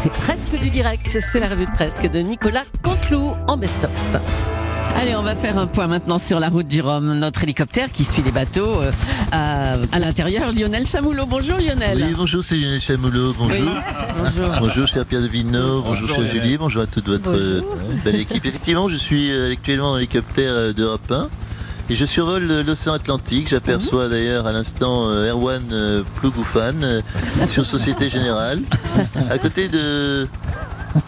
C'est presque du direct, c'est la revue de presque de Nicolas Canteloup en best-of. Allez, on va faire un point maintenant sur la route du Rhum. Notre hélicoptère qui suit les bateaux euh, à, à l'intérieur, Lionel Chamoulot. Bonjour Lionel. Oui, bonjour, c'est Lionel Chamoulot. Bonjour. Oui, bonjour. Bonjour, cher Pierre de Vino. Bonjour, cher Julie. Bonjour à toute votre euh, belle équipe. Effectivement, je suis euh, actuellement en hélicoptère euh, d'Europe 1 et je survole l'océan Atlantique. J'aperçois d'ailleurs à l'instant euh, Erwan euh, Plougoufan euh, sur Société Générale, à côté de,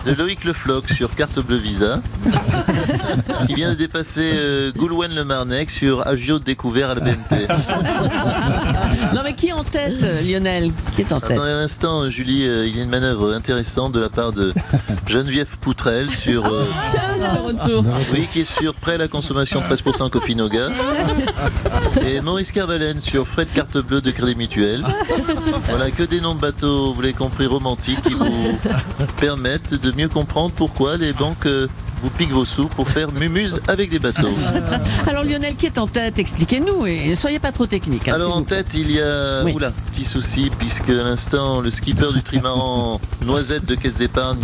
de Loïc Le Floch sur Carte Bleue Visa, qui vient de dépasser euh, Goulouen Le Marnec sur Agio découvert à la BNP. Non mais qui est en tête, Lionel? Qui est en tête? Attendez un instant, Julie, euh, il y a une manœuvre intéressante de la part de Geneviève Poutrel sur. euh, Tiens, le retour. oui, qui est sur prêt à la consommation 13% copine au gaz. Et Maurice Carvalen sur frais de carte bleue de Crédit Mutuel. Voilà, que des noms de bateaux, vous l'avez compris, romantiques qui vous permettent de mieux comprendre pourquoi les banques euh, vous piquent vos sous pour faire mumuse avec des bateaux. Alors Lionel, qui est en tête Expliquez-nous et soyez pas trop technique. hein, Alors s'il en vous plaît. tête, il y a Oui. oula, petit souci puisque à l'instant le skipper du trimaran Noisette de caisse d'épargne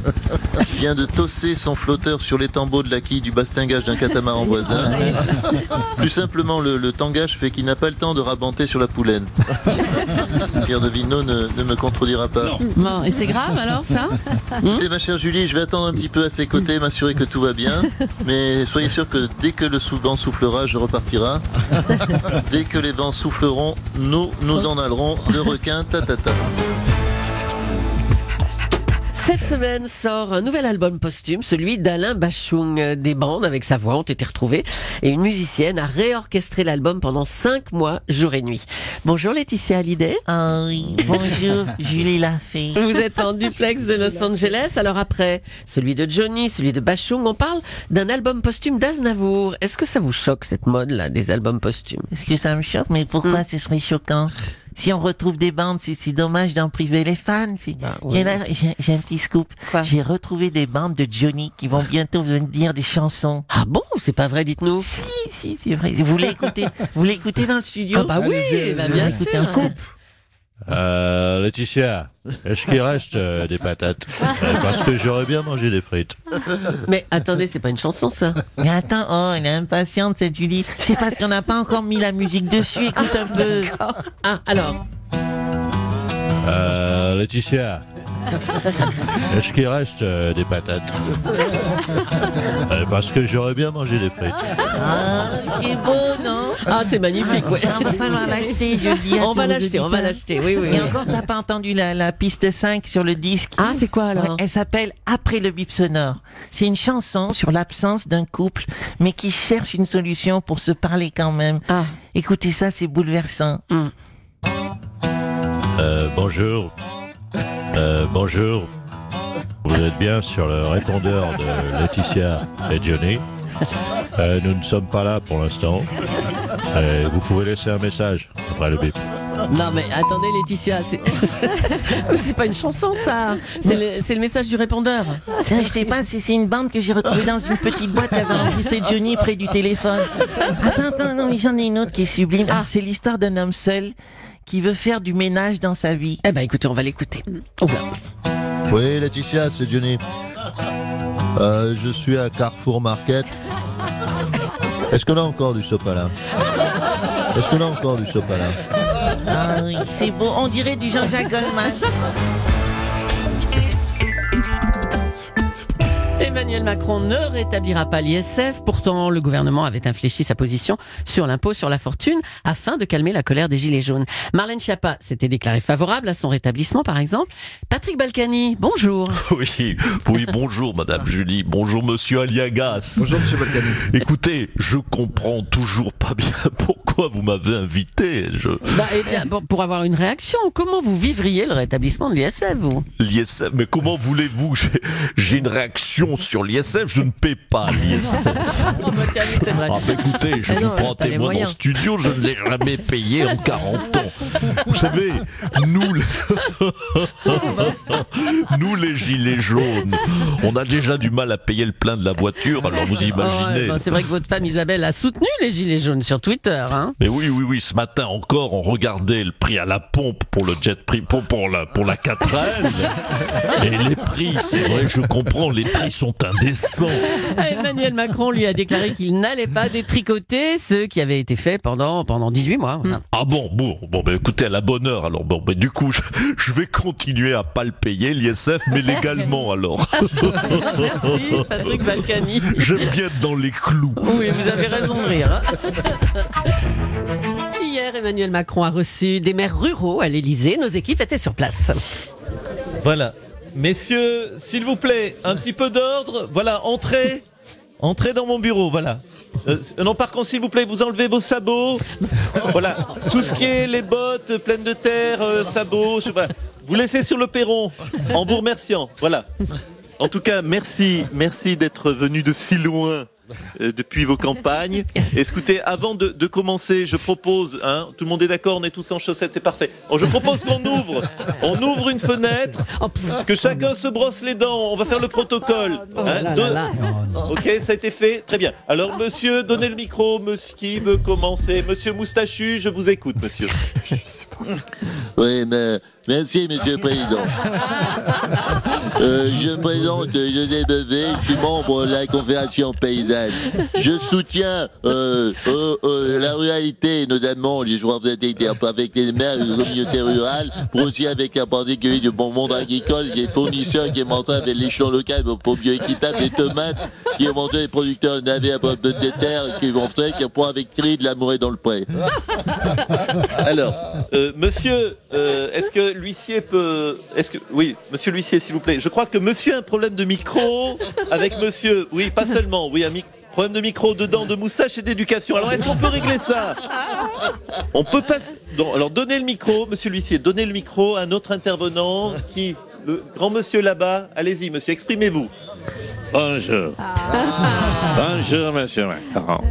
vient de tosser son flotteur sur les tambours de la quille du bastingage d'un catamaran voisin. Plus simplement, le, le tangage fait qu'il n'a pas le temps de rabanter sur la poulaine. Pierre de Vino ne, ne me contredira pas. Bon, et c'est grave alors ça? Et ma chère Julie, je vais attendre un petit peu à ses côtés, m'assurer que tout va bien. Mais soyez sûr que dès que le vent soufflera, je repartira. Dès que les vents souffleront, nous, nous en allerons. Le requin, ta ta ta. Cette semaine sort un nouvel album posthume, celui d'Alain Bachung. Des bandes avec sa voix ont été retrouvées et une musicienne a réorchestré l'album pendant cinq mois, jour et nuit. Bonjour Laetitia Hallyday. Ah oui, bonjour, Julie Lafay. Vous êtes en duplex de Los Angeles. Alors après celui de Johnny, celui de Bachung, on parle d'un album posthume d'Aznavour. Est-ce que ça vous choque cette mode là des albums posthumes? Est-ce que ça me choque? Mais pourquoi ce serait choquant? Si on retrouve des bandes, c'est c'est dommage d'en priver les fans. Bah, J'ai un petit scoop. J'ai retrouvé des bandes de Johnny qui vont bientôt venir dire des chansons. Ah bon? C'est pas vrai, dites-nous. Si, si, c'est vrai. Vous l'écoutez Vous l'écoutez dans le studio? Ah bah oui, bah bien sûr. Un scoop? Euh, Laetitia, est-ce qu'il reste euh, des patates Parce que j'aurais bien mangé des frites. Mais attendez, c'est pas une chanson ça. Mais attends, oh, elle est impatiente cette Julie. C'est parce qu'on n'a pas encore mis la musique dessus. Écoute un peu. Ah alors. Euh, Laetitia, est-ce qu'il reste euh, des patates? Euh, Parce que j'aurais bien mangé des frites. Ah, c'est beau, non? Ah c'est magnifique, ouais. On va falloir l'acheter, je dis. à On va tous l'acheter, on va auditeurs. l'acheter, oui, oui. Et encore, t'as pas entendu la, la piste 5 sur le disque? Ah, c'est quoi alors? Ouais, Elle s'appelle Après le bip sonore. C'est une chanson sur l'absence d'un couple, mais qui cherche une solution pour se parler quand même. Ah, Écoutez ça, c'est bouleversant. Euh, bonjour. Euh, bonjour. Vous êtes bien sur le répondeur de Laetitia et Johnny. Euh, nous ne sommes pas là pour l'instant. Euh, vous pouvez laisser un message après le bip. non mais attendez Laetitia, c'est c'est pas une chanson ça. C'est le, c'est le message du répondeur. Ça, je sais pas si c'est une bande que j'ai retrouvée dans une petite boîte qui avait enregistré Johnny près du téléphone. Attends, attends, non, mais j'en ai une autre qui est sublime. Ah, c'est l'histoire d'un homme seul qui veut faire du ménage dans sa vie. Eh ben écoutez, on va l'écouter. Oh. Oui, Laetitia, c'est Johnny. Euh, je suis à Carrefour Market. Est-ce qu'on a encore du sopalin? Est-ce qu'on a encore du sopalin? Ah oui, c'est beau, on dirait du Jean-Jacques Goldman. Emmanuel Macron ne rétablira pas l'ISF. Pourtant, le gouvernement avait infléchi sa position sur l'impôt sur la fortune afin de calmer la colère des Gilets jaunes. Marlène Schiappa s'était déclarée favorable à son rétablissement, par exemple. Patrick Balkany, bonjour. Oui, oui, bonjour Madame Julie, bonjour Monsieur Aliagas. Bonjour Monsieur Balkany. Écoutez, je comprends toujours pas bien pourquoi vous m'avez invité. Je Bah, eh bien, pour avoir une réaction, comment vous vivriez le rétablissement de l'ISF, vous? l'ISF, mais comment voulez-vous? J'ai une réaction sur l'ISF, je ne paie pas l'ISF. Ah, bah, écoutez, je Ah vous non, prends témoin en moyens. studio, je ne l'ai jamais payé en 40 ans. Vous savez, nous, les- nous les gilets jaunes, on a déjà du mal à payer le plein de la voiture, alors vous Oh, imaginez. c'est vrai que votre femme Isabelle a soutenu les Gilets jaunes sur Twitter. Hein. Mais oui, oui, oui, ce matin encore, on regardait le prix à la pompe pour le jet prix, pour, pour la, pour la 4L. Et les prix, c'est vrai, je comprends, les prix sont indécents. Emmanuel Macron lui a déclaré qu'il n'allait pas détricoter ce qui avait été fait pendant, pendant 18 mois. Voilà. Ah bon, bon, bon, ben écoutez, à la bonne heure, alors, bon, ben du coup, je, je vais continuer à pas le payer, l'ISF, mais légalement, alors. Merci, Patrick Balkany. J'aime bien être dans les clous. Oui, vous avez raison de rire. hein. Hier, Emmanuel Macron a reçu des maires ruraux à l'Elysée. Nos équipes étaient sur place. Voilà. Messieurs, s'il vous plaît, un petit peu d'ordre. Voilà, entrez. Entrez dans mon bureau, voilà. Euh, non, par contre, s'il vous plaît, vous enlevez vos sabots. Voilà. Tout ce qui est les bottes pleines de terre, euh, sabots. Vous laissez sur le perron en vous remerciant. Voilà. En tout cas, merci, merci d'être venu de si loin euh, depuis vos campagnes. Écoutez, avant de, de commencer, je propose, hein, tout le monde est d'accord, on est tous en chaussettes, c'est parfait. Bon, je propose qu'on ouvre, on ouvre une fenêtre, Oh, que chacun se brosse les dents. On va faire le protocole. oh hein. là. Ok, ça a été fait, très bien. Alors, monsieur, donnez le micro. Monsieur qui veut commencer? Monsieur Moustachu, je vous écoute, monsieur. Oui, mais merci, Monsieur le Président. Euh, je me présente José Bevé, je suis membre de la Confédération paysanne. Je soutiens euh, euh, euh, la ruralité, notamment les joueurs avec les maires des communautés rurales, pour aussi avec un particulier du bon monde agricole, des fournisseurs qui est monté avec l'échelon local pour bioéquitable, des tomates, qui est monté les producteurs navets à bord de terre, qui vont faire, qui prend avec cri de l'amour dans le pré. Alors, euh, monsieur, euh, est-ce que l'huissier peut. Est-ce que. Oui, monsieur l'huissier, s'il vous plaît. Je crois que monsieur a un problème de micro avec monsieur. Oui, pas seulement. Oui, un problème de micro, dedans, de moustache et d'éducation. Alors, est-ce qu'on peut régler ça? On peut pas. Alors, donnez le micro, monsieur l'huissier, donnez le micro à un autre intervenant qui. Grand monsieur là-bas, allez-y, monsieur, exprimez-vous. Bonjour. Bonjour, monsieur Macron.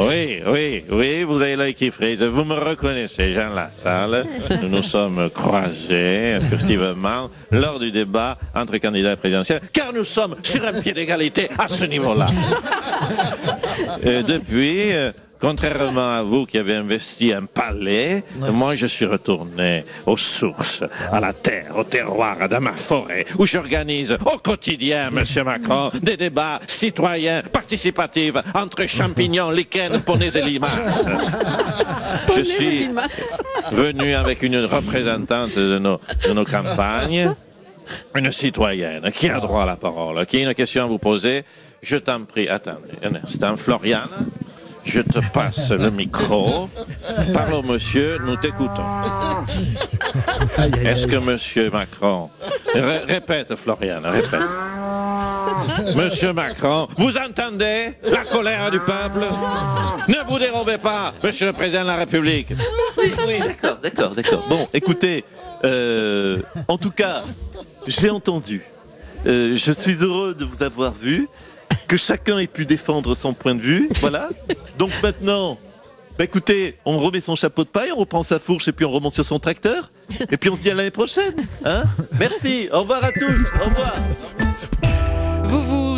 Oui, oui, oui, vous avez l'œil qui frise. Vous me reconnaissez, Jean Lassalle. Nous nous sommes croisés furtivement lors du débat entre candidats présidentiels, car nous sommes sur un pied d'égalité à ce niveau-là. Et depuis, euh, contrairement à vous qui avez investi un palais, moi je suis retourné aux sources, à la terre, au terroir, dans ma forêt, où j'organise au quotidien, monsieur Macron, des débats citoyens, participatifs, entre champignons, lichens, poneys et limaces. Je suis venu avec une représentante de nos, de nos campagnes, une citoyenne qui a droit à la parole, qui a une question à vous poser. Je t'en prie, attendez un instant. Floriane, je te passe le micro. Parle au monsieur, nous t'écoutons. Est-ce que monsieur Macron... Ré- répète, Floriane, répète. Monsieur Macron, vous entendez la colère du peuple? Ne vous dérobez pas, monsieur le président de la République. Oui, oui, d'accord, d'accord, d'accord. Bon, écoutez, euh, en tout cas, j'ai entendu. Euh, je suis heureux de vous avoir vu, que chacun ait pu défendre son point de vue. Voilà. Donc maintenant, bah écoutez, on remet son chapeau de paille, on reprend sa fourche et puis on remonte sur son tracteur. Et puis on se dit à l'année prochaine. Hein Merci, au revoir à tous, au revoir.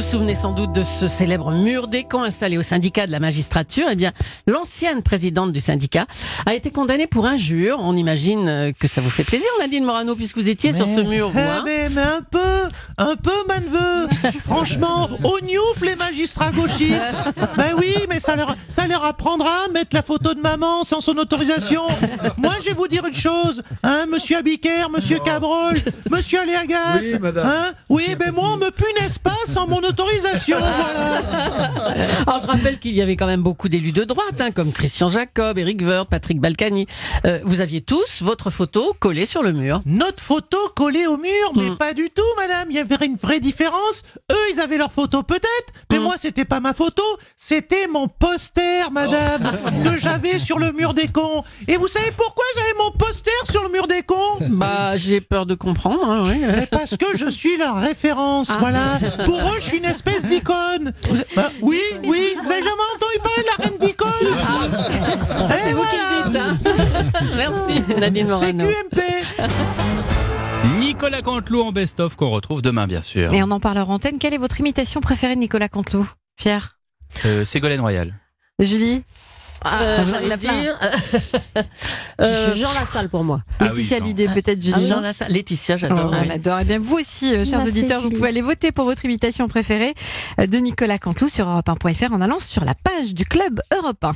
Vous vous souvenez sans doute de ce célèbre mur des camps installé au syndicat de la magistrature. Eh bien, l'ancienne présidente du syndicat a été condamnée pour injure. On imagine euh, que ça vous fait plaisir, Nadine Morano, puisque vous étiez sur ce mur, vous. Hein. mais, mais un peu, un peu, manveux. Franchement, au newf, les magistrats gauchistes. Ben oui, mais ça leur, ça leur apprendra à mettre la photo de maman sans son autorisation. Moi, je vais vous dire une chose, hein, monsieur Abiker, monsieur Cabrol, monsieur Aléagas. Oui, madame. Hein, oui, ben moi, on me punaise pas sans mon autorisation, voilà. Alors, je rappelle qu'il y avait quand même beaucoup d'élus de droite, hein, comme Christian Jacob, Éric Woerth, Patrick Balkany. Euh, vous aviez tous votre photo collée sur le mur. Notre photo collée au mur, mais Mm. pas du tout, madame. Il y avait une vraie différence. Eux, ils avaient leur photo peut-être, mais Mm. moi, c'était pas ma photo, c'était mon poster, madame, que j'avais sur le mur des cons. Et vous savez pourquoi j'avais mon poster sur le mur des cons? Bah, j'ai peur de comprendre. hein, oui. Parce que je suis leur référence, Ah. voilà. Pour eux, je suis une espèce d'icône. Bah, oui, oui, vous avez jamais entendu parler de la reine d'icône Ça, c'est vous qui le dites. hein. Merci, Nadine C'est Morano. QMP. Nicolas Canteloup en best-of qu'on retrouve demain, bien sûr. Et on en parle en antenne. Quelle est votre imitation préférée de Nicolas Canteloup? Pierre? Euh, Ségolène Royal. Julie? Euh, il y en a j'allais dire. euh, Jean Lassalle pour moi. Ah oui, Laetitia Jean. Hallyday, peut-être Julie. Jean Lassalle. Laetitia, j'adore. On oui. adore. Eh bien, vous aussi, euh, chers Merci, auditeurs, vous pouvez aller voter pour votre imitation préférée euh, de Nicolas Canteloup sur europe1.fr en allant sur la page du club Europe 1.